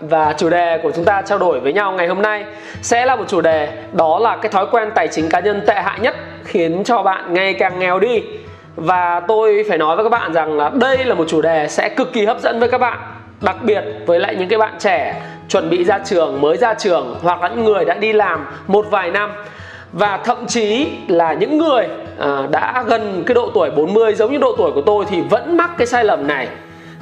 Và chủ đề của chúng ta trao đổi với nhau ngày hôm nay sẽ là một chủ đề đó là cái thói quen tài chính cá nhân tệ hại nhất khiến cho bạn ngày càng nghèo đi. Và tôi phải nói với các bạn rằng là đây là một chủ đề sẽ cực kỳ hấp dẫn với các bạn, đặc biệt với lại những cái bạn trẻ chuẩn bị ra trường, mới ra trường hoặc là những người đã đi làm một vài năm và thậm chí là những người à, đã gần cái độ tuổi 40 giống như độ tuổi của tôi thì vẫn mắc cái sai lầm này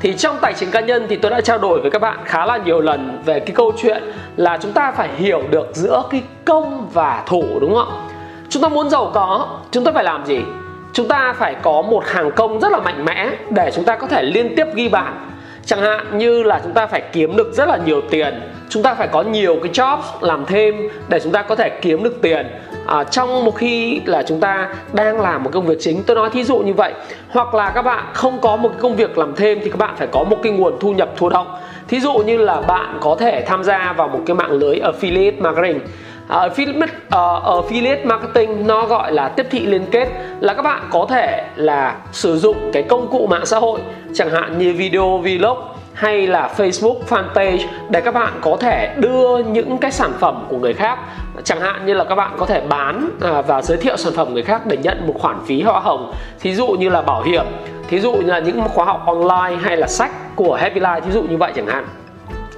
thì trong tài chính cá nhân thì tôi đã trao đổi với các bạn khá là nhiều lần về cái câu chuyện là chúng ta phải hiểu được giữa cái công và thủ đúng không chúng ta muốn giàu có, chúng ta phải làm gì? Chúng ta phải có một hàng công rất là mạnh mẽ để chúng ta có thể liên tiếp ghi bàn. Chẳng hạn như là chúng ta phải kiếm được rất là nhiều tiền, chúng ta phải có nhiều cái job làm thêm để chúng ta có thể kiếm được tiền à, trong một khi là chúng ta đang làm một công việc chính tôi nói thí dụ như vậy hoặc là các bạn không có một cái công việc làm thêm thì các bạn phải có một cái nguồn thu nhập thụ động. Thí dụ như là bạn có thể tham gia vào một cái mạng lưới affiliate marketing. À, affiliate, uh, affiliate marketing nó gọi là tiếp thị liên kết là các bạn có thể là sử dụng cái công cụ mạng xã hội chẳng hạn như video vlog hay là Facebook fanpage để các bạn có thể đưa những cái sản phẩm của người khác. Chẳng hạn như là các bạn có thể bán à, và giới thiệu sản phẩm người khác để nhận một khoản phí hoa hồng. Thí dụ như là bảo hiểm thí dụ như là những khóa học online hay là sách của Happy Life thí dụ như vậy chẳng hạn.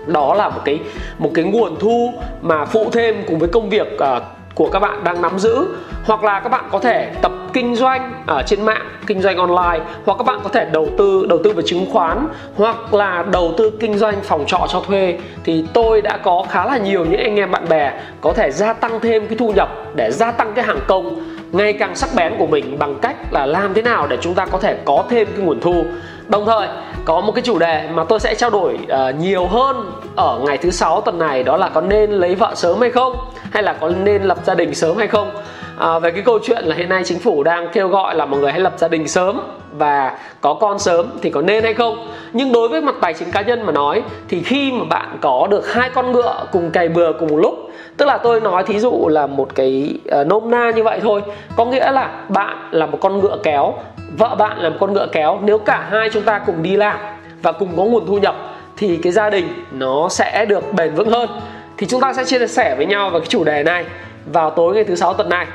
Đó là một cái một cái nguồn thu mà phụ thêm cùng với công việc uh, của các bạn đang nắm giữ. Hoặc là các bạn có thể tập kinh doanh ở trên mạng kinh doanh online hoặc các bạn có thể đầu tư đầu tư về chứng khoán hoặc là đầu tư kinh doanh phòng trọ cho thuê thì tôi đã có khá là nhiều những anh em bạn bè có thể gia tăng thêm cái thu nhập để gia tăng cái hàng công. Ngày càng sắc bén của mình bằng cách là làm thế nào để chúng ta có thể có thêm cái nguồn thu. Đồng thời có một cái chủ đề mà tôi sẽ trao đổi uh, nhiều hơn ở ngày thứ sáu tuần này đó là có nên lấy vợ sớm hay không hay là có nên lập gia đình sớm hay không à, về cái câu chuyện là hiện nay chính phủ đang kêu gọi là mọi người hãy lập gia đình sớm và có con sớm thì có nên hay không. Nhưng đối với mặt tài chính cá nhân mà nói thì khi mà bạn có được hai con ngựa cùng cày bừa cùng một lúc tức là tôi nói thí dụ là một cái uh, nôm na như vậy thôi có nghĩa là bạn là một con ngựa kéo vợ bạn là một con ngựa kéo nếu cả hai chúng ta cùng đi làm và cùng có nguồn thu nhập thì cái gia đình nó sẽ được bền vững hơn. Thì chúng ta sẽ chia sẻ với nhau về cái chủ đề này vào tối ngày thứ sáu tuần này.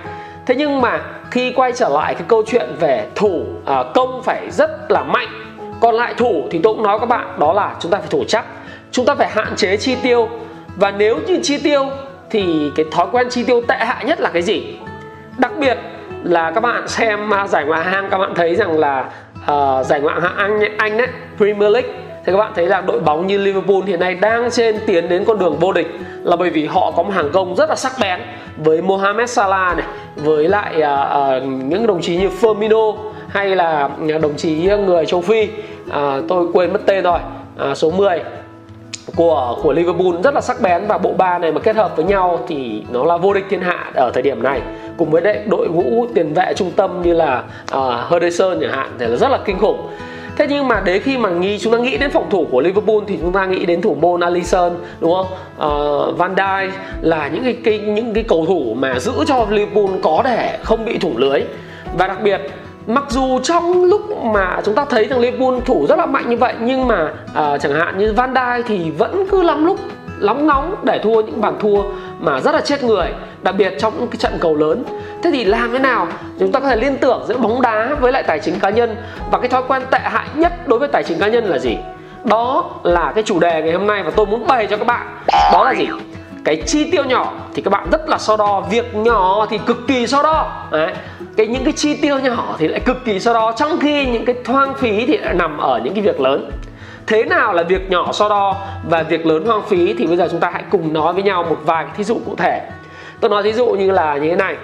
Thế nhưng mà khi quay trở lại cái câu chuyện về thủ à, công phải rất là mạnh còn lại thủ thì tôi cũng nói các bạn đó là chúng ta phải thủ chắc chúng ta phải hạn chế chi tiêu. Và nếu như chi tiêu thì cái thói quen chi tiêu tệ hại nhất là cái gì? Đặc biệt là các bạn xem à, giải ngoại hạng các bạn thấy rằng là uh, giải ngoại hạng anh anh đấy Premier League thì các bạn thấy là đội bóng như Liverpool hiện nay đang trên tiến đến con đường vô địch là bởi vì họ có một hàng công rất là sắc bén với Mohamed Salah này với lại uh, uh, những đồng chí như Firmino hay là à, đồng chí người châu Phi. Uh, tôi quên mất tên rồi. Uh, số 10 của của Liverpool rất là sắc bén và bộ ba này mà kết hợp với nhau thì nó là vô địch thiên hạ ở thời điểm này. Cùng với đội, đội ngũ tiền vệ trung tâm như là uh, Henderson chẳng hạn thì là rất là kinh khủng thế nhưng mà đến khi mà nghi chúng ta nghĩ đến phòng thủ của Liverpool thì chúng ta nghĩ đến thủ môn Alisson đúng không? Uh, Van Dijk là những cái, cái những cái cầu thủ mà giữ cho Liverpool có thể không bị thủng lưới. Và đặc biệt mặc dù trong lúc mà chúng ta thấy rằng Liverpool thủ rất là mạnh như vậy nhưng mà uh, chẳng hạn như Van Dijk thì vẫn cứ lắm lúc lóng ngóng để thua những bàn thua mà rất là chết người, đặc biệt trong những cái trận cầu lớn. Thế thì làm thế nào chúng ta có thể liên tưởng giữa bóng đá với lại tài chính cá nhân? Và cái thói quen tệ hại nhất đối với tài chính cá nhân là gì? Đó là cái chủ đề ngày hôm nay và tôi muốn bày cho các bạn. Đó là gì? Cái chi tiêu nhỏ thì các bạn rất là so đo, việc nhỏ thì cực kỳ so đo. Đấy. cái những cái chi tiêu nhỏ thì lại cực kỳ so đo, trong khi những cái thoang phí thì lại nằm ở những cái việc lớn thế nào là việc nhỏ so đo và việc lớn hoang phí thì bây giờ chúng ta hãy cùng nói với nhau một vài thí dụ cụ thể. Tôi nói thí dụ như là như thế này,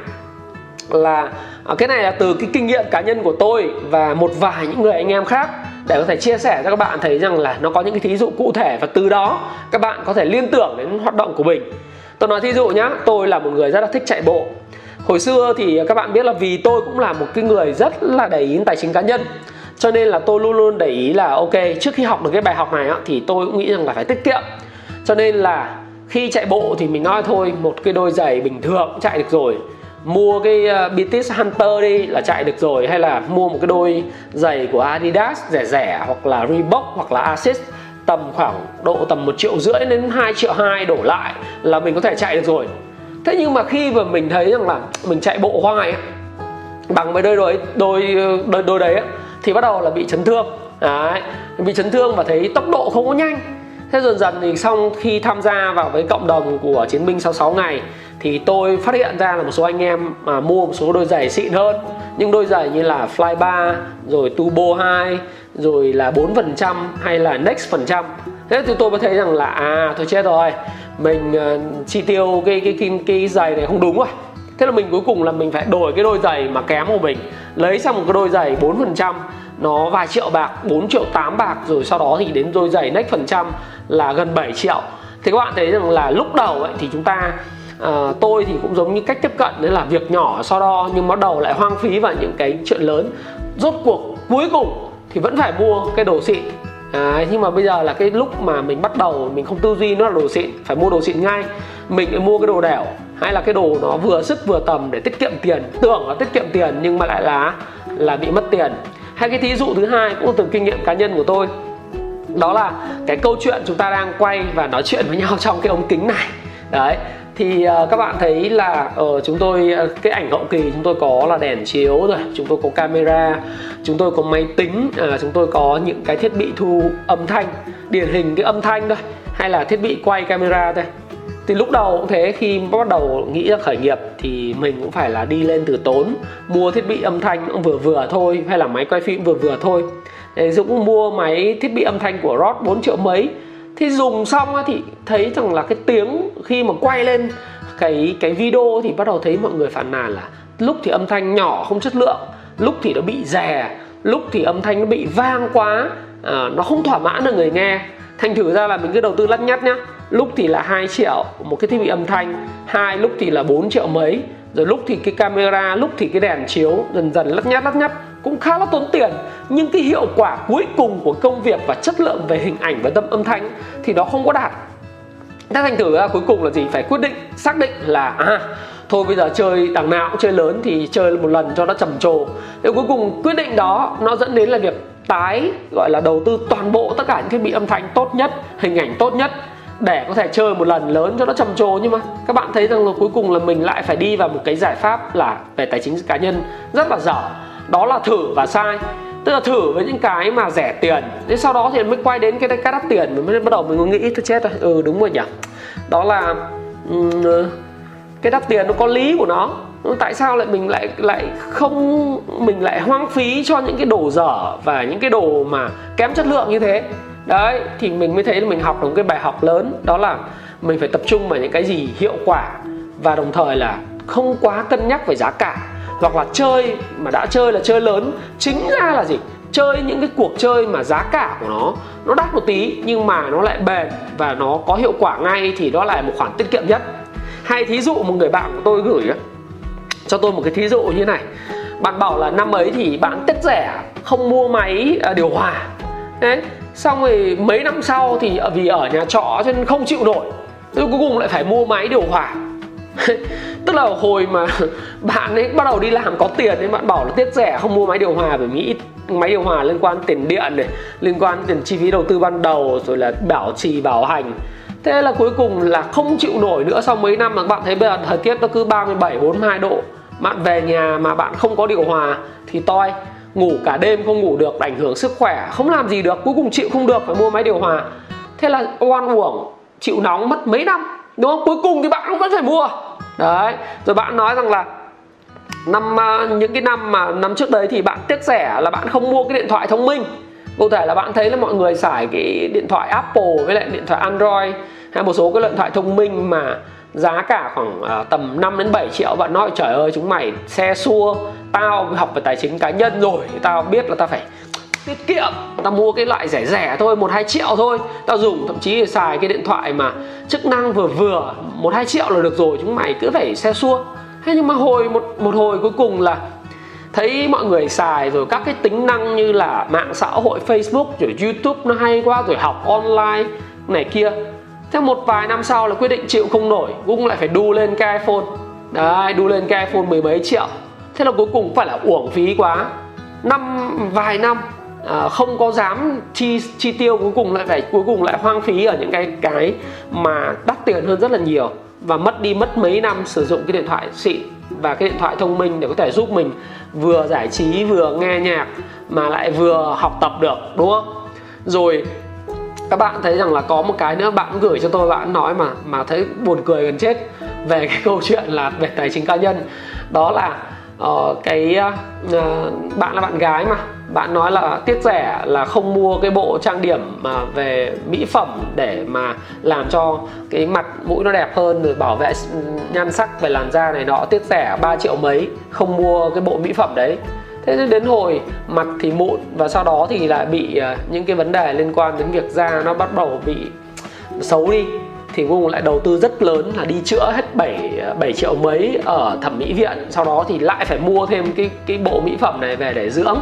là à, cái này là từ cái kinh nghiệm cá nhân của tôi và một vài những người anh em khác để có thể chia sẻ cho các bạn thấy rằng là nó có những cái thí dụ cụ thể và từ đó các bạn có thể liên tưởng đến hoạt động của mình. Tôi nói thí dụ nhá, tôi là một người rất là thích chạy bộ. Hồi xưa thì các bạn biết là vì tôi cũng là một cái người rất là để ý đến tài chính cá nhân cho nên là tôi luôn luôn để ý là ok trước khi học được cái bài học này thì tôi cũng nghĩ rằng là phải tiết kiệm. Cho nên là khi chạy bộ thì mình nói thôi một cái đôi giày bình thường chạy được rồi. Mua cái ờ, uh, Beatis Hunter đi là chạy được rồi hay là mua một cái đôi giày của Adidas rẻ rẻ hoặc là Reebok hoặc là Asics tầm khoảng độ tầm một triệu rưỡi đến 2 triệu hai đổ lại là mình có thể chạy được rồi. Thế nhưng mà khi mà mình thấy rằng là mình chạy bộ hoài bằng với đôi đôi đôi đôi, đôi đấy thì bắt đầu là bị chấn thương. Đấy bị chấn thương và thấy tốc độ không có nhanh. Thế dần dần thì xong khi tham gia vào với cộng đồng của chiến binh 66 ngày thì tôi phát hiện ra là một số anh em mà mua một số đôi giày xịn hơn. Những đôi giày như là Fly 3 rồi Turbo 2 rồi là 4% hay là Next phần trăm. Thế thì tôi mới thấy rằng là à thôi chết rồi. Mình uh, chi tiêu cái cái cái cái giày này không đúng rồi thế là mình cuối cùng là mình phải đổi cái đôi giày mà kém của mình. Lấy sang một cái đôi giày 4% nó vài triệu bạc 4 triệu 8 bạc rồi sau đó thì đến đôi giày next phần trăm là gần 7 triệu. Thì các bạn thấy rằng là lúc đầu ấy thì chúng ta à, tôi thì cũng giống như cách tiếp cận đấy là việc nhỏ so đo nhưng bắt đầu lại hoang phí vào những cái chuyện lớn. Rốt cuộc cuối cùng thì vẫn phải mua cái đồ xịn. À, nhưng mà bây giờ là cái lúc mà mình bắt đầu mình không tư duy nó là đồ xịn phải mua đồ xịn ngay. Mình lại mua cái đồ đẻo hay là cái đồ nó vừa sức vừa tầm để tiết kiệm tiền. Tưởng là tiết kiệm tiền nhưng mà lại là là bị mất tiền. Hay cái thí dụ thứ hai cũng từ kinh nghiệm cá nhân của tôi. Đó là cái câu chuyện chúng ta đang quay và nói chuyện với nhau trong cái ống kính này. Đấy thì uh, các bạn thấy là ở uh, chúng tôi uh, cái ảnh hậu kỳ chúng tôi có là đèn chiếu rồi chúng tôi có camera chúng tôi có máy tính uh, chúng tôi có những cái thiết bị thu âm thanh điển hình cái âm thanh thôi hay là thiết bị quay camera thôi thì lúc đầu cũng thế khi bắt đầu nghĩ ra khởi nghiệp thì mình cũng phải là đi lên từ tốn mua thiết bị âm thanh cũng vừa vừa thôi hay là máy quay phim vừa vừa thôi. Dũng mua máy thiết bị âm thanh của rod 4 triệu mấy. Thì dùng xong thì thấy rằng là cái tiếng khi mà quay lên cái cái video thì bắt đầu thấy mọi người phản nàn là lúc thì âm thanh nhỏ không chất lượng lúc thì nó bị rè lúc thì âm thanh nó bị vang quá à, nó không thỏa mãn được người nghe. Thành thử ra là mình cứ đầu tư lắt nhắt nhá lúc thì là 2 triệu một cái thiết bị âm thanh, hai lúc thì là 4 triệu mấy. Rồi lúc thì cái camera, lúc thì cái đèn chiếu dần dần lắt nhát lắt nhắt cũng khá là tốn tiền. Nhưng cái hiệu quả cuối cùng của công việc và chất lượng về hình ảnh và tâm âm thanh thì nó không có đạt. Thế thành thử ra cuối cùng là gì? Phải quyết định, xác định là à thôi bây giờ chơi đằng nào cũng chơi lớn thì chơi một lần cho nó trầm trồ. Thế cuối cùng quyết định đó, nó dẫn đến là việc tái gọi là đầu tư toàn bộ tất cả những thiết bị âm thanh tốt nhất, hình ảnh tốt nhất để có thể chơi một lần lớn cho nó trầm trồ nhưng mà các bạn thấy rằng là cuối cùng là mình lại phải đi vào một cái giải pháp là về tài chính cá nhân rất là dở. Đó là thử và sai. Tức là thử với những cái mà rẻ tiền. Thế sau đó thì mới quay đến cái cái đắt tiền mình mới bắt đầu mình nghĩ tôi chết rồi. Ừ đúng rồi nhỉ. Đó là um, cái đắt tiền nó có lý của nó tại sao lại mình lại lại không mình lại hoang phí cho những cái đồ dở và những cái đồ mà kém chất lượng như thế? Đấy thì mình mới thấy là mình học được cái bài học lớn đó là mình phải tập trung vào những cái gì hiệu quả và đồng thời là không quá cân nhắc về giá cả. Hoặc là chơi mà đã chơi là chơi lớn chính ra là gì? Chơi những cái cuộc chơi mà giá cả của nó nó đắt một tí nhưng mà nó lại bền và nó có hiệu quả ngay thì đó là một khoản tiết kiệm nhất. Hay thí dụ một người bạn của tôi gửi cho tôi một cái thí dụ như này. Bạn bảo là năm ấy thì bạn tiết rẻ không mua máy à, điều hòa. Đấy xong rồi mấy năm sau thì à, vì ở nhà trọ cho nên không chịu nổi. Tôi cuối cùng lại phải mua máy điều hòa. Tức là hồi mà bạn ấy bắt đầu đi làm có tiền nên bạn bảo là tiết rẻ không mua máy điều hòa, bởi mỹ máy điều hòa liên quan tiền điện này, liên quan tiền chi phí đầu tư ban đầu, rồi là bảo trì, bảo hành. Thế là cuối cùng là không chịu nổi nữa. Sau mấy năm mà bạn thấy bây giờ thời tiết nó cứ 37 42 độ, bạn về nhà mà bạn không có điều hòa thì toi ngủ cả đêm không ngủ được, ảnh hưởng sức khỏe. Không làm gì được, cuối cùng chịu không được, phải mua máy điều hòa. Thế là oan uổng, chịu nóng mất mấy năm, đúng không? Cuối cùng thì bạn cũng vẫn phải mua. Đấy, rồi bạn nói rằng là năm à, những cái năm mà năm trước đấy thì bạn tiếc rẻ là bạn không mua cái điện thoại thông minh. Cụ thể là bạn thấy là mọi người xài cái điện thoại Apple với lại điện thoại Android hay một số cái điện thoại thông minh mà giá cả khoảng uh, tầm 5 đến 7 triệu. Bạn nói trời ơi chúng mày xe xua tao học về tài chính cá nhân rồi tao biết là tao phải tiết kiệm. Tao mua cái loại rẻ rẻ thôi một hai triệu thôi. Tao dùng thậm chí là xài cái điện thoại mà chức năng vừa vừa một hai triệu là được rồi chúng mày cứ phải xe xua. Thế nhưng mà hồi một một hồi cuối cùng là thấy mọi người xài rồi các cái tính năng như là mạng xã hội Facebook rồi YouTube nó hay quá rồi học online này kia thế một vài năm sau là quyết định chịu không nổi cũng lại phải đu lên cái iPhone. Đấy đu lên cái iPhone mười mấy triệu. Thế là cuối cùng phải là uổng phí quá. Năm vài năm à, không có dám chi chi tiêu cuối cùng lại phải cuối cùng lại hoang phí ở những cái cái mà đắt tiền hơn rất là nhiều và mất đi mất mấy năm sử dụng cái điện thoại xịn và cái điện thoại thông minh để có thể giúp mình vừa giải trí vừa nghe nhạc mà lại vừa học tập được đúng không? Rồi các bạn thấy rằng là có một cái nữa bạn gửi cho tôi bạn nói mà mà thấy buồn cười gần chết về cái câu chuyện là về tài chính cá nhân. Đó là uh, cái uh, bạn là bạn gái mà bạn nói là tiết rẻ là không mua cái bộ trang điểm mà về mỹ phẩm để mà làm cho cái mặt mũi nó đẹp hơn rồi bảo vệ nhan sắc về làn da này nọ tiết rẻ 3 triệu mấy không mua cái bộ mỹ phẩm đấy thế đến hồi mặt thì mụn và sau đó thì lại bị ờ, những cái vấn đề liên quan đến việc da nó bắt đầu bị xấu đi, thì Google lại đầu tư rất lớn là đi chữa hết 7 7 ờ, triệu mấy ở thẩm mỹ viện. Sau đó thì lại phải mua thêm cái cái bộ mỹ phẩm này về để dưỡng.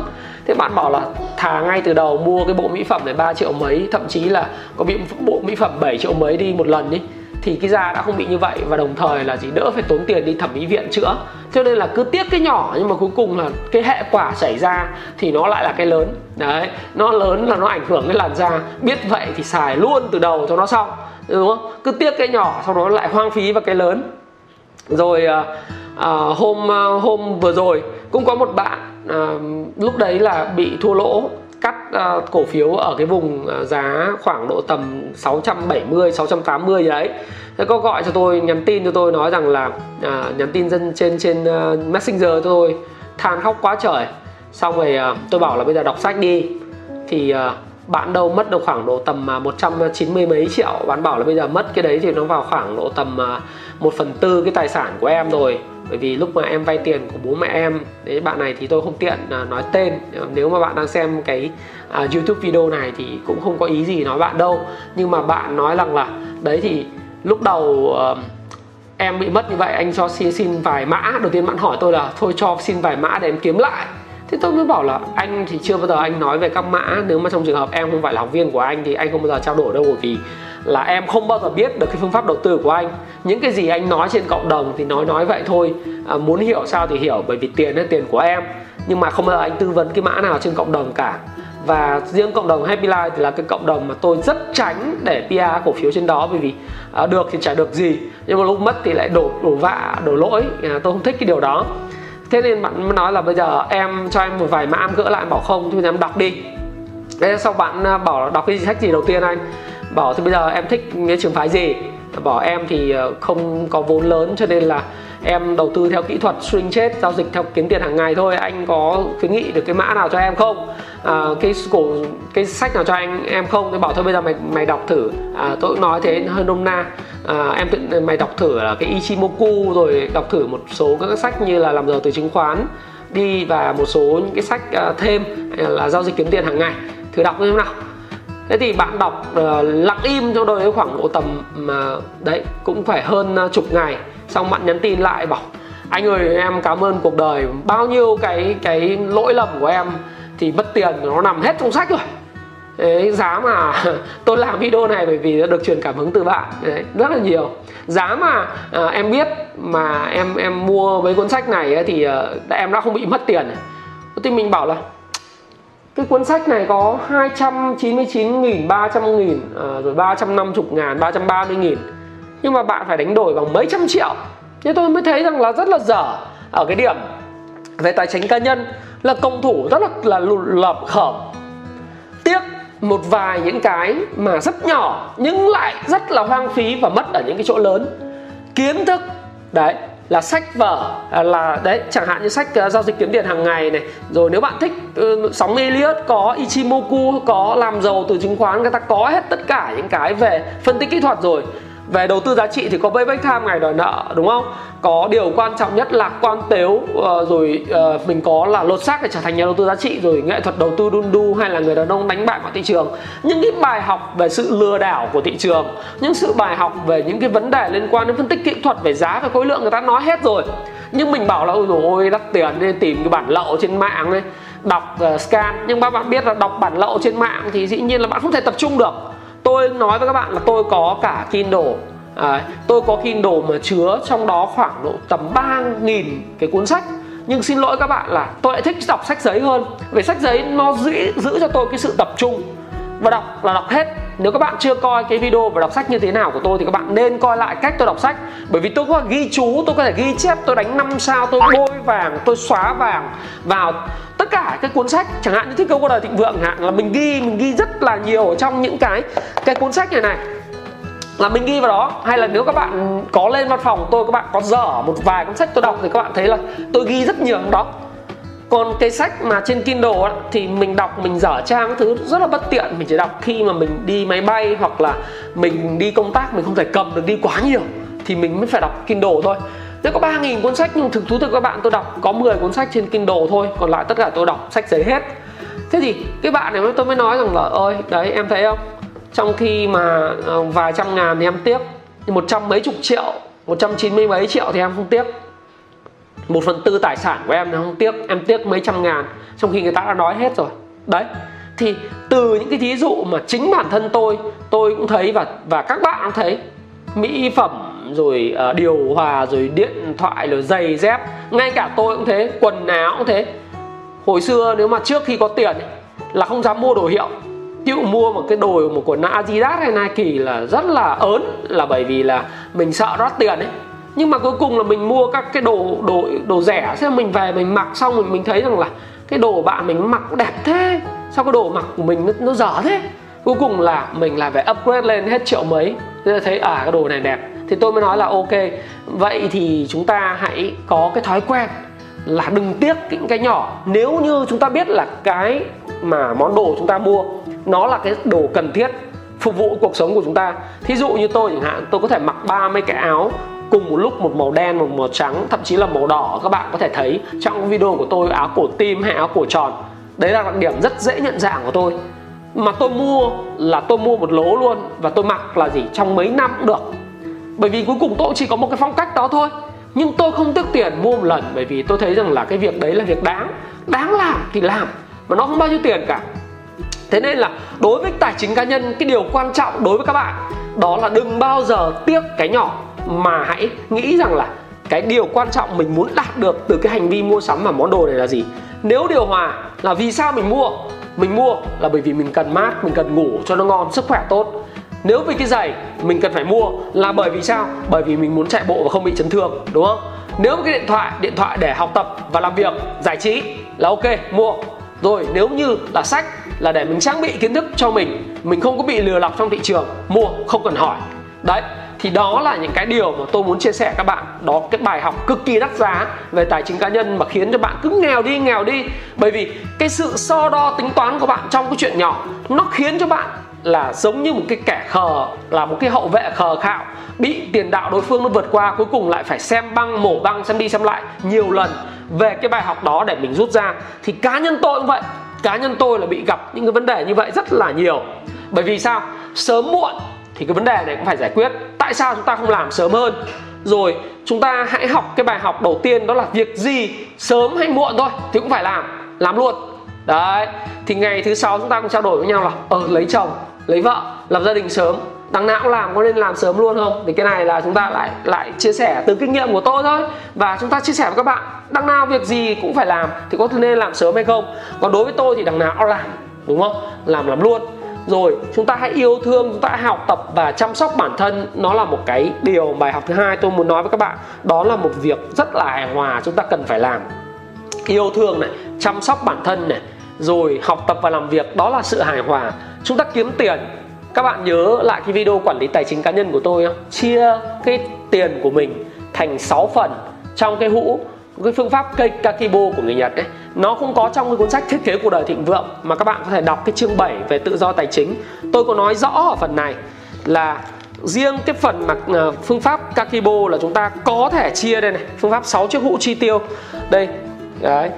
Thế bạn bảo là thà ngay từ đầu mua cái bộ mỹ phẩm này 3 triệu mấy, thậm chí là có bị bộ mỹ phẩm 7 triệu mấy đi một lần đi thì cái da đã không bị như vậy và đồng thời là gì đỡ phải tốn tiền đi thẩm mỹ viện chữa. Cho nên là cứ tiếc cái nhỏ nhưng mà cuối cùng là cái hệ quả xảy ra thì nó lại là cái lớn. Đấy nó lớn là nó ảnh hưởng cái làn da. Biết vậy thì xài luôn từ đầu cho nó xong đúng không? Cứ tiếc cái nhỏ sau đó lại hoang phí vào cái lớn. Rồi à, à, hôm à, hôm vừa rồi cũng có một bạn à, lúc đấy là bị thua lỗ cắt uh, cổ phiếu ở cái vùng uh, giá khoảng độ tầm 670 680 gì đấy. Thế có gọi cho tôi nhắn tin cho tôi nói rằng là uh, nhắn tin dân trên trên uh, messenger cho tôi than khóc quá trời. Xong rồi uh, tôi bảo là bây giờ đọc sách đi. Thì uh, bạn đâu mất được khoảng độ tầm à, 190 mấy triệu. Bạn bảo là bây giờ mất cái đấy thì nó vào khoảng độ tầm à, 1 phần tư cái tài sản của em rồi bởi vì lúc mà em vay tiền của bố mẹ em đấy bạn này thì tôi không tiện à, nói tên. Nếu mà bạn đang xem cái uh, youtube video này thì cũng không có ý gì nói bạn đâu. Nhưng mà bạn nói rằng là đấy thì lúc đầu uh, em bị mất như vậy anh cho xin xin vài mã. Đầu tiên bạn hỏi tôi là thôi cho xin vài mã để em kiếm lại. Thế tôi mới bảo là anh thì chưa bao giờ anh nói về các mã. Nếu mà trong trường hợp em không phải là học viên của anh thì anh không bao giờ trao đổi đâu bởi vì là em không bao giờ biết được cái phương pháp đầu tư của anh. Những cái gì anh nói trên cộng đồng thì nói nói vậy thôi. À, muốn hiểu sao thì hiểu bởi vì tiền là tiền của em. Nhưng mà không bao giờ anh tư vấn cái mã nào trên cộng đồng cả. Và riêng cộng đồng Happy Life thì là cái cộng đồng mà tôi rất tránh để PR cổ phiếu trên đó bởi vì à, được thì chả được gì. Nhưng mà lúc mất thì lại đổ đổ vạ đổ lỗi. À, tôi không thích cái điều đó. Thế nên bạn mới nói là bây giờ em cho em một vài mã em gỡ lại em bảo không thì em đọc đi. Thế sau bạn à, bảo là đọc cái sách gì đầu tiên anh? Bảo thì bây giờ em thích cái trường phái gì? Bảo em thì ờ, không có vốn lớn cho nên là em đầu tư theo kỹ thuật swing chết giao dịch theo kiếm tiền hàng ngày thôi. Anh có khuyến nghị được cái mã nào cho em không? À, cái cổ cái sách nào cho anh em không? Tôi bảo thôi bây giờ mày mày đọc thử. À, tôi cũng nói thế hơi nôm na à, ờ, em tự mày đọc thử là cái Ichimoku rồi đọc thử một số các sách như là làm giàu từ chứng khoán đi và một số những cái sách thêm là giao dịch kiếm tiền hàng ngày. Thử đọc như thế nào thế thì bạn đọc uh, lặng im trong đâu đấy khoảng độ tầm mà uh, đấy cũng phải hơn uh, chục ngày. Xong bạn nhắn tin lại bảo anh ơi em cảm ơn cuộc đời. Bao nhiêu cái cái lỗi lầm của em thì mất tiền nó nằm hết trong sách rồi. Đấy, giá mà tôi làm video này bởi vì được truyền cảm hứng từ bạn. Đấy, rất là nhiều. Giá mà à, em biết mà em em mua với cuốn sách này ấy, thì à, em đã không bị mất tiền. Thì mình bảo là cái cuốn sách này có 299 nghìn 300 nghìn à, rồi 350 ngàn 330 nghìn. Nhưng mà bạn phải đánh đổi bằng mấy trăm triệu. Thế tôi mới thấy rằng là rất là dở. Ở cái điểm về tài chính cá nhân là công thủ rất là là lợp khởm. Tiếc một vài những cái mà rất nhỏ nhưng lại rất là hoang phí và mất ở những cái chỗ lớn. Kiến thức đấy là sách vở à, là đấy chẳng hạn như sách uh, giao dịch kiếm tiền hàng ngày này. Rồi nếu bạn thích uh, sóng Elliott có Ichimoku có làm giàu từ chứng khoán người ta có hết tất cả những cái về phân tích kỹ thuật rồi về đầu tư giá trị thì có payback time ngày đòi nợ đúng không? Có điều quan trọng nhất là quan tếu ờ, rồi ờ, mình có là lột xác để trở thành nhà đầu tư giá trị rồi nghệ thuật đầu tư đun đu hay là người đàn ông đánh bại mọi thị trường. Những cái bài học về sự lừa đảo của thị trường những sự bài học về những cái vấn đề liên quan đến phân tích kỹ thuật về giá và khối lượng người ta nói hết rồi. Nhưng mình bảo là ôi dồi đắt tiền nên tìm cái bản lậu trên mạng đấy đọc uh, scan. Nhưng các bạn biết là đọc bản lậu trên mạng thì dĩ nhiên là bạn không thể tập trung được tôi nói với các bạn là tôi có cả Kindle. À, tôi có Kindle mà chứa trong đó khoảng độ tầm 3.000 cái cuốn sách. Nhưng xin lỗi các bạn là tôi lại thích đọc sách giấy hơn. Vì sách giấy nó giữ, giữ cho tôi cái sự tập trung và đọc là đọc hết. Nếu các bạn chưa coi cái video và đọc sách như thế nào của tôi thì các bạn nên coi lại cách tôi đọc sách. Bởi vì tôi có ghi chú, tôi có thể ghi chép, tôi đánh năm sao, tôi bôi vàng, tôi xóa vàng vào tất cả cái cuốn sách. Chẳng hạn như thích câu cuộc đời thịnh vượng hạn, là mình ghi mình ghi rất là nhiều ở trong những cái cái cuốn sách này này. Là mình ghi vào đó. Hay là nếu các bạn có lên văn phòng tôi, các bạn có dở một vài cuốn sách tôi đọc thì các bạn thấy là tôi ghi rất nhiều trong đó còn cái sách mà trên Kindle á, thì mình đọc mình dở trang cái thứ rất là bất tiện. Mình chỉ đọc khi mà mình đi máy bay hoặc là mình đi công tác mình không thể cầm được đi quá nhiều thì mình mới phải đọc Kindle thôi. Nếu có 3.000 cuốn sách nhưng thực thú thực các bạn tôi đọc có 10 cuốn sách trên Kindle thôi còn lại tất cả tôi đọc sách giấy hết. Thế thì cái bạn này tôi mới nói rằng là ơi đấy em thấy không? Trong khi mà ờ, vài trăm ngàn thì em tiếc một trăm mấy chục triệu một trăm chín mươi mấy triệu thì em không tiếc một phần tư tài sản của em thì không tiếc em tiếc mấy trăm ngàn. Trong khi người ta đã nói hết rồi. Đấy thì từ những cái thí dụ mà chính bản thân tôi tôi cũng thấy và và các bạn cũng thấy mỹ phẩm rồi uh, điều hòa rồi điện thoại rồi giày dép ngay cả tôi cũng thế quần áo cũng thế. Hồi xưa nếu mà trước khi có tiền là không dám mua đồ hiệu. Ví mua một cái đồ một quần Adidas hay Nike là rất là ớn là bởi vì là mình sợ rót tiền ấy nhưng mà cuối cùng là mình mua các cái đồ đồ đồ rẻ. Xem mình về mình mặc xong mình mình thấy rằng là cái đồ bạn mình mặc đẹp thế. Sao cái đồ mặc của mình nó, nó dở thế? Cuối cùng là mình lại phải upgrade lên hết triệu mấy. Thế thấy à cái đồ này đẹp. Thì tôi mới nói là ok vậy thì chúng ta hãy có cái thói quen là đừng tiếc những cái nhỏ. Nếu như chúng ta biết là cái mà món đồ chúng ta mua nó là cái đồ cần thiết phục vụ cuộc sống của chúng ta. Thí dụ như tôi chẳng hạn tôi có thể mặc 30 cái áo cùng một lúc một màu đen, một màu trắng, thậm chí là màu đỏ, các bạn có thể thấy trong video của tôi áo cổ tim hay áo cổ tròn. Đấy là đặc điểm rất dễ nhận dạng của tôi. Mà tôi mua là tôi mua một lố luôn và tôi mặc là gì? Trong mấy năm cũng được. Bởi vì cuối cùng tôi chỉ có một cái phong cách đó thôi. Nhưng tôi không tiếc tiền mua một lần bởi vì tôi thấy rằng là cái việc đấy là việc đáng đáng làm thì làm. Mà nó không bao nhiêu tiền cả. Thế nên là đối với tài chính cá nhân, cái điều quan trọng đối với các bạn đó là đừng bao giờ tiếc cái nhỏ mà hãy nghĩ rằng là cái điều quan trọng mình muốn đạt được từ cái hành vi mua sắm và món đồ này là gì. Nếu điều hòa là vì sao mình mua? Mình mua là bởi vì mình cần mát, mình cần ngủ cho nó ngon, sức khỏe tốt. Nếu vì cái giày mình cần phải mua là bởi vì sao? Bởi vì mình muốn chạy bộ và không bị chấn thương, đúng không? Nếu cái điện thoại điện thoại để học tập và làm việc, giải trí là ok, mua. Rồi nếu như là sách là để mình trang bị kiến thức cho mình mình không có bị lừa lọc trong thị trường, mua, không cần hỏi. Đấy thì đó là những cái điều mà tôi muốn chia sẻ các bạn. Đó, cái bài học cực kỳ đắt giá về tài chính cá nhân mà khiến cho bạn cứ nghèo đi nghèo đi. Bởi vì cái sự so đo tính toán của bạn trong cái chuyện nhỏ, nó khiến cho bạn là giống như một cái kẻ khờ, là một cái hậu vệ khờ khạo. Bị tiền đạo đối phương nó vượt qua, cuối cùng lại phải xem băng, mổ băng, xem đi xem lại nhiều lần về cái bài học đó để mình rút ra. Thì cá nhân tôi cũng vậy. Cá nhân tôi là bị gặp những cái vấn đề như vậy rất là nhiều. Bởi vì sao? Sớm muộn thì cái vấn đề này cũng phải giải quyết. Tại sao chúng ta không làm sớm hơn? Rồi, chúng ta hãy học cái bài học đầu tiên, đó là việc gì, sớm hay muộn thôi, thì cũng phải làm làm luôn. Đấy, thì ngày thứ sáu chúng ta cũng trao đổi với nhau là ờ lấy chồng, lấy vợ, lập gia đình sớm. Đằng nào cũng làm, có nên làm sớm luôn không? Thì cái này là chúng ta lại lại chia sẻ từ kinh nghiệm của tôi thôi. Và chúng ta chia sẻ với các bạn, đằng nào việc gì cũng phải làm, thì có nên làm sớm hay không? Còn đối với tôi thì đằng nào cũng làm, đúng không? Làm làm luôn rồi, chúng ta hãy yêu thương, chúng ta hãy học tập và chăm sóc bản thân. Nó là một cái điều bài học thứ hai tôi muốn nói với các bạn. Đó là một việc rất là hài hòa chúng ta cần phải làm. Yêu thương này, chăm sóc bản thân này, rồi học tập và làm việc, đó là sự hài hòa. Chúng ta kiếm tiền. Các bạn nhớ lại cái video quản lý tài chính cá nhân của tôi không? Chia cái tiền của mình thành 6 phần. Trong cái hũ cái phương pháp cây Kakibo của người Nhật ấy, nó cũng có trong cái cuốn sách thiết kế cuộc đời thịnh vượng mà các bạn có thể đọc cái chương 7 về tự do tài chính. Tôi có nói rõ ở phần này là riêng cái phần mà ờ, phương pháp Kakibo là chúng ta có thể chia đây này, phương pháp 6 chiếc hũ chi tiêu. Đây, đấy,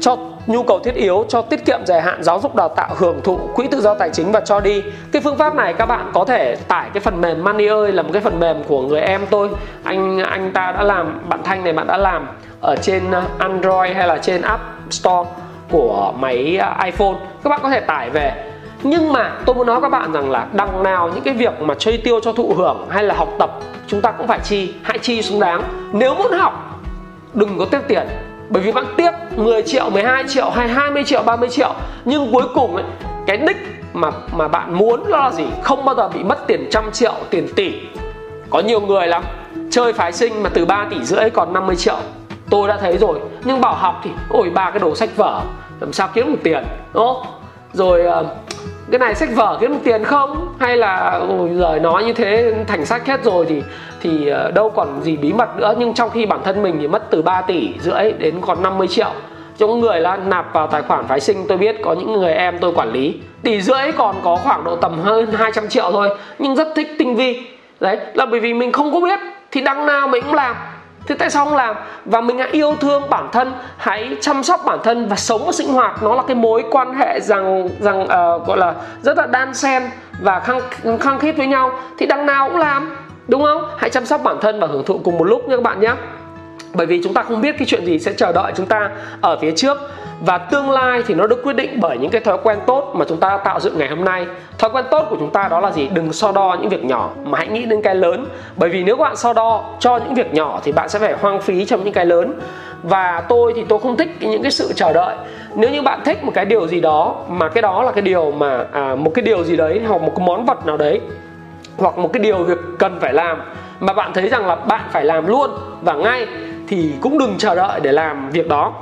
cho nhu cầu thiết yếu, cho tiết kiệm dài hạn, giáo dục đào tạo, hưởng thụ quỹ tự do tài chính và cho đi. Cái phương pháp này các bạn có thể tải cái phần mềm Money ơi, là một cái phần mềm của người em tôi. Anh anh ta đã làm, bạn Thanh này bạn đã làm ở trên ờ, Android hay là trên App Store của máy ờ, iPhone. Các bạn có thể tải về. Nhưng mà tôi muốn nói các bạn rằng là đằng nào những cái việc mà chơi tiêu cho thụ hưởng hay là học tập chúng ta cũng phải chi hãy chi xứng đáng. Nếu muốn học đừng có tiếc tiền. Bởi vì bạn tiếc 10 triệu 12 triệu hay 20 triệu 30 triệu. Nhưng cuối cùng ấy, cái đích mà mà bạn muốn là gì? Không bao giờ bị mất tiền trăm triệu tiền tỷ. Có nhiều người lắm. Chơi phái sinh mà từ 3 tỷ rưỡi còn 50 triệu tôi đã thấy rồi, nhưng bảo học thì ôi, ba cái đồ sách vở, làm sao kiếm được tiền, đúng không? Rồi ờ, cái này sách vở kiếm được tiền không? Hay là, ôi giời, nói như thế thành sách hết rồi thì thì ờ, đâu còn gì bí mật nữa. Nhưng trong khi bản thân mình thì mất từ 3 tỷ rưỡi đến còn 50 triệu. Trong người là nạp vào tài khoản phái sinh, tôi biết có những người em tôi quản lý, tỷ rưỡi còn có khoảng độ tầm hơn 200 triệu thôi, nhưng rất thích tinh vi. Đấy, là bởi vì mình không có biết thì đăng nào mình cũng làm thế tại sao không làm? Và mình hãy yêu thương bản thân hãy chăm sóc bản thân và sống và sinh hoạt. Nó là cái mối quan hệ rằng rằng uh, gọi là rất là đan xen và khăng khăng khít với nhau. Thì đằng nào cũng làm đúng không? Hãy chăm sóc bản thân và hưởng thụ cùng một lúc nha các bạn nhé. Bởi vì chúng ta không biết cái chuyện gì sẽ chờ đợi chúng ta ở phía trước và tương lai thì nó được quyết định bởi những cái thói quen tốt mà chúng ta tạo dựng ngày hôm nay. Thói quen tốt của chúng ta đó là gì? Đừng so đo những việc nhỏ mà hãy nghĩ đến cái lớn. Bởi vì nếu bạn so đo cho những việc nhỏ thì bạn sẽ phải hoang phí trong những cái lớn. Và tôi thì tôi không thích những cái sự chờ đợi. Nếu như bạn thích một cái điều gì đó mà cái đó là cái điều mà à, một cái điều gì đấy hoặc một cái món vật nào đấy hoặc một cái điều việc cần phải làm mà bạn thấy rằng là bạn phải làm luôn và ngay thì cũng đừng chờ đợi để làm việc đó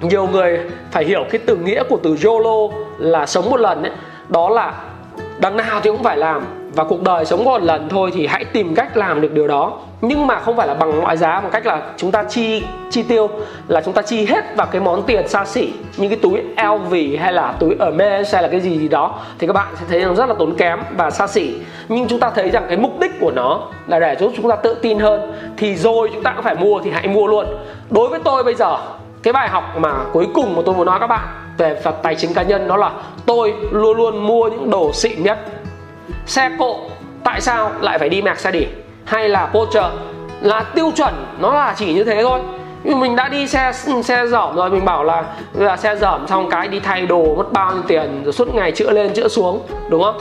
nhiều người phải hiểu cái từ nghĩa của từ YOLO là sống một lần ấy, đó là đằng nào thì cũng phải làm và cuộc đời sống một lần thôi thì hãy tìm cách làm được điều đó. Nhưng mà không phải là bằng mọi giá, bằng cách là chúng ta chi chi tiêu, là chúng ta chi hết vào cái món tiền xa xỉ như cái túi LV hay là túi ở Hermes hay là cái gì gì đó thì các bạn sẽ thấy rằng rất là tốn kém và xa xỉ. Nhưng chúng ta thấy rằng cái mục đích của nó là để giúp chúng ta tự tin hơn thì rồi chúng ta cũng phải mua thì hãy mua luôn. Đối với tôi bây giờ cái bài học mà cuối cùng mà tôi muốn nói các bạn về phần tài chính cá nhân đó là tôi luôn luôn mua những đồ xịn nhất. Xe cộ, tại sao lại phải đi mạc xe đỉ? Hay là Porsche là tiêu chuẩn, nó là chỉ như thế thôi. Nhưng mình đã đi xe xe dởm rồi, mình bảo là là xe dởm xong cái đi thay đồ mất bao nhiêu tiền, rồi suốt ngày chữa lên chữa xuống, đúng không?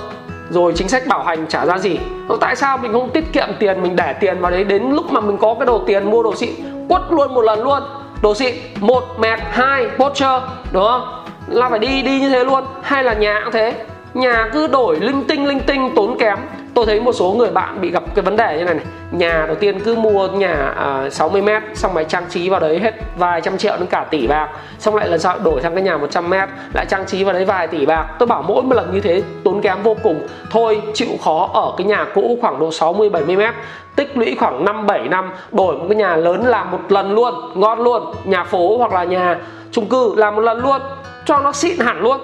Rồi chính sách bảo hành trả ra gì. Tại sao mình không tiết kiệm tiền, mình để tiền vào đấy đến lúc mà mình có cái đồ tiền mua đồ xịn, quất luôn một lần luôn đồ xịn, một, mẹt, hai poster đúng không? Là phải đi đi như thế luôn. Hay là nhà cũng thế. Nhà cứ đổi linh tinh linh tinh, tốn kém tôi thấy một số người bạn bị gặp cái vấn đề như này này. Nhà đầu tiên cứ mua nhà à, uh, 60 mét xong máy trang trí vào đấy hết vài trăm triệu đến cả tỷ bạc. Xong lại lần sau đổi sang cái nhà 100 mét lại trang trí vào đấy vài tỷ bạc. Tôi bảo mỗi một lần như thế tốn kém vô cùng. Thôi chịu khó ở cái nhà cũ khoảng độ 60 70 mét. Tích lũy khoảng 5 7 năm đổi một cái nhà lớn làm một lần luôn ngon luôn. Nhà phố hoặc là nhà chung cư làm một lần luôn cho nó xịn hẳn luôn.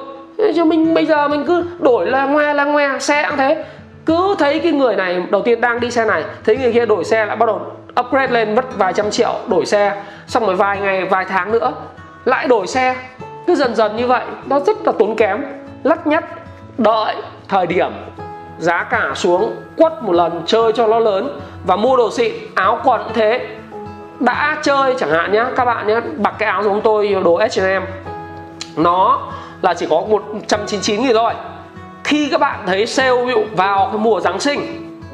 Chứ mình bây giờ mình cứ đổi là ngoe là ngoe xe cũng thế cứ thấy cái người này đầu tiên đang đi xe này, thấy người kia đổi xe lại bắt đầu upgrade lên, mất vài trăm triệu đổi xe. Xong rồi vài ngày, vài tháng nữa, lại đổi xe. Cứ dần dần như vậy, nó rất là tốn kém lắt nhắt đợi thời điểm giá cả xuống, quất một lần, chơi cho nó lớn và mua đồ xịn, áo quần cũng thế. Đã chơi chẳng hạn nhé các bạn nhé mặc cái áo giống tôi, đồ H&M nó là chỉ có 199 nghìn thôi khi các bạn thấy sale ví dụ vào cái mùa Giáng sinh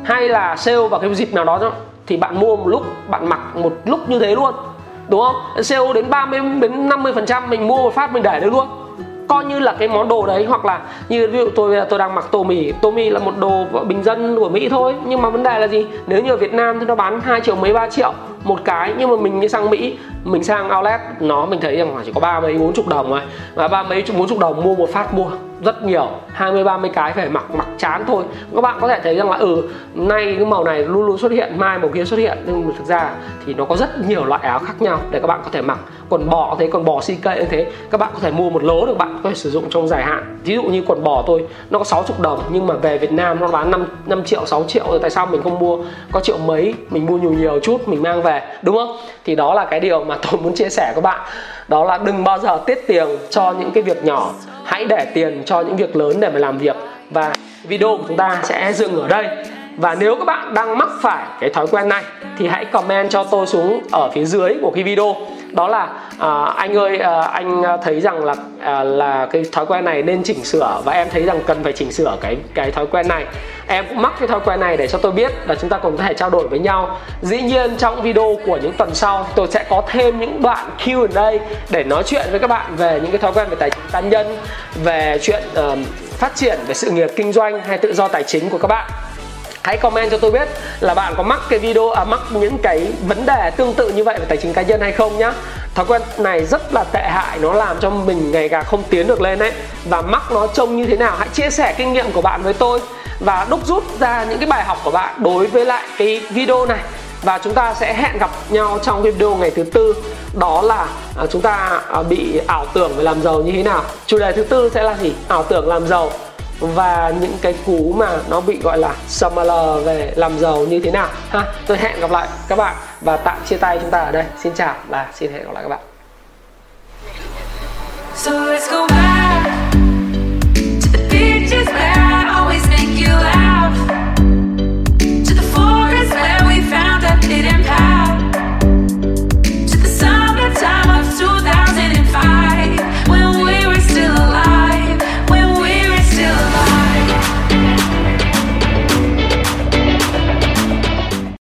hay là sale vào cái dịp nào đó thì bạn mua một lúc, bạn mặc một lúc như thế luôn, đúng không? Sale đến 30 đến 50 phần trăm mình mua một phát mình để đấy luôn. Coi như là cái món đồ đấy, hoặc là như ví dụ tôi tôi đang mặc tô mì. Tô mì là một đồ bình dân của mỹ thôi, nhưng mà vấn đề là gì? Nếu như ở việt nam thì nó bán 2 triệu mấy 3 triệu một cái, nhưng mà mình đi sang Mỹ, mình sang outlet, nó mình thấy rằng chỉ có ba mấy, bốn chục đồng thôi. Và ba mấy, bốn chục đồng, mua một phát, mua rất nhiều 20 30 cái phải mặc mặc chán thôi. Các bạn có thể thấy rằng là ừ nay cái màu này luôn luôn xuất hiện mai màu kia xuất hiện. Nhưng mà thực ra thì nó có rất nhiều loại áo khác nhau để các bạn có thể mặc. Quần bò thế quần bò CK như thế các bạn có thể mua một lố được bạn có thể sử dụng trong dài hạn. Ví dụ như quần bò tôi nó có 60 đồng nhưng mà về Việt Nam nó bán 5, 5 triệu 6 triệu rồi tại sao mình không mua? Có triệu mấy mình mua nhiều nhiều chút mình mang về đúng không? Thì đó là cái điều mà tôi muốn chia sẻ với các bạn đó là đừng bao giờ tiết tiền cho những cái việc nhỏ. Hãy để tiền cho những việc lớn để mà làm việc. Và video của chúng ta sẽ dừng ở đây. Và nếu các bạn đang mắc phải cái thói quen này, thì hãy comment cho tôi xuống ở phía dưới của cái video đó là à, anh ơi à, anh thấy rằng là à, là cái thói quen này nên chỉnh sửa và em thấy rằng cần phải chỉnh sửa cái cái thói quen này. Em cũng mắc cái thói quen này để cho tôi biết và chúng ta cùng có thể trao đổi với nhau. Dĩ nhiên trong video của những tuần sau tôi sẽ có thêm những đoạn Q&A để nói chuyện với các bạn về những cái thói quen về tài chính cá nhân về chuyện uh, phát triển về sự nghiệp kinh doanh hay tự do tài chính của các bạn hãy comment cho tôi biết là bạn có mắc cái video à mắc những cái vấn đề tương tự như vậy về tài chính cá nhân hay không nhá. Thói quen này rất là tệ hại, nó làm cho mình ngày càng không tiến được lên đấy và mắc nó trông như thế nào, hãy chia sẻ kinh nghiệm của bạn với tôi. Và đúc rút ra những cái bài học của bạn đối với lại cái video này. Và chúng ta sẽ hẹn gặp nhau trong video ngày thứ tư. Đó là à, chúng ta à, bị ảo tưởng về làm giàu như thế nào. Chủ đề thứ tư sẽ là gì? Ảo tưởng làm giàu và những cái cú mà nó bị gọi là SML về làm giàu như thế nào. Ha tôi hẹn gặp lại các bạn và tạm chia tay chúng ta ở đây. Xin chào và xin hẹn gặp lại các bạn. So let's go back to the make you laugh, to the forest where we found our hidden path.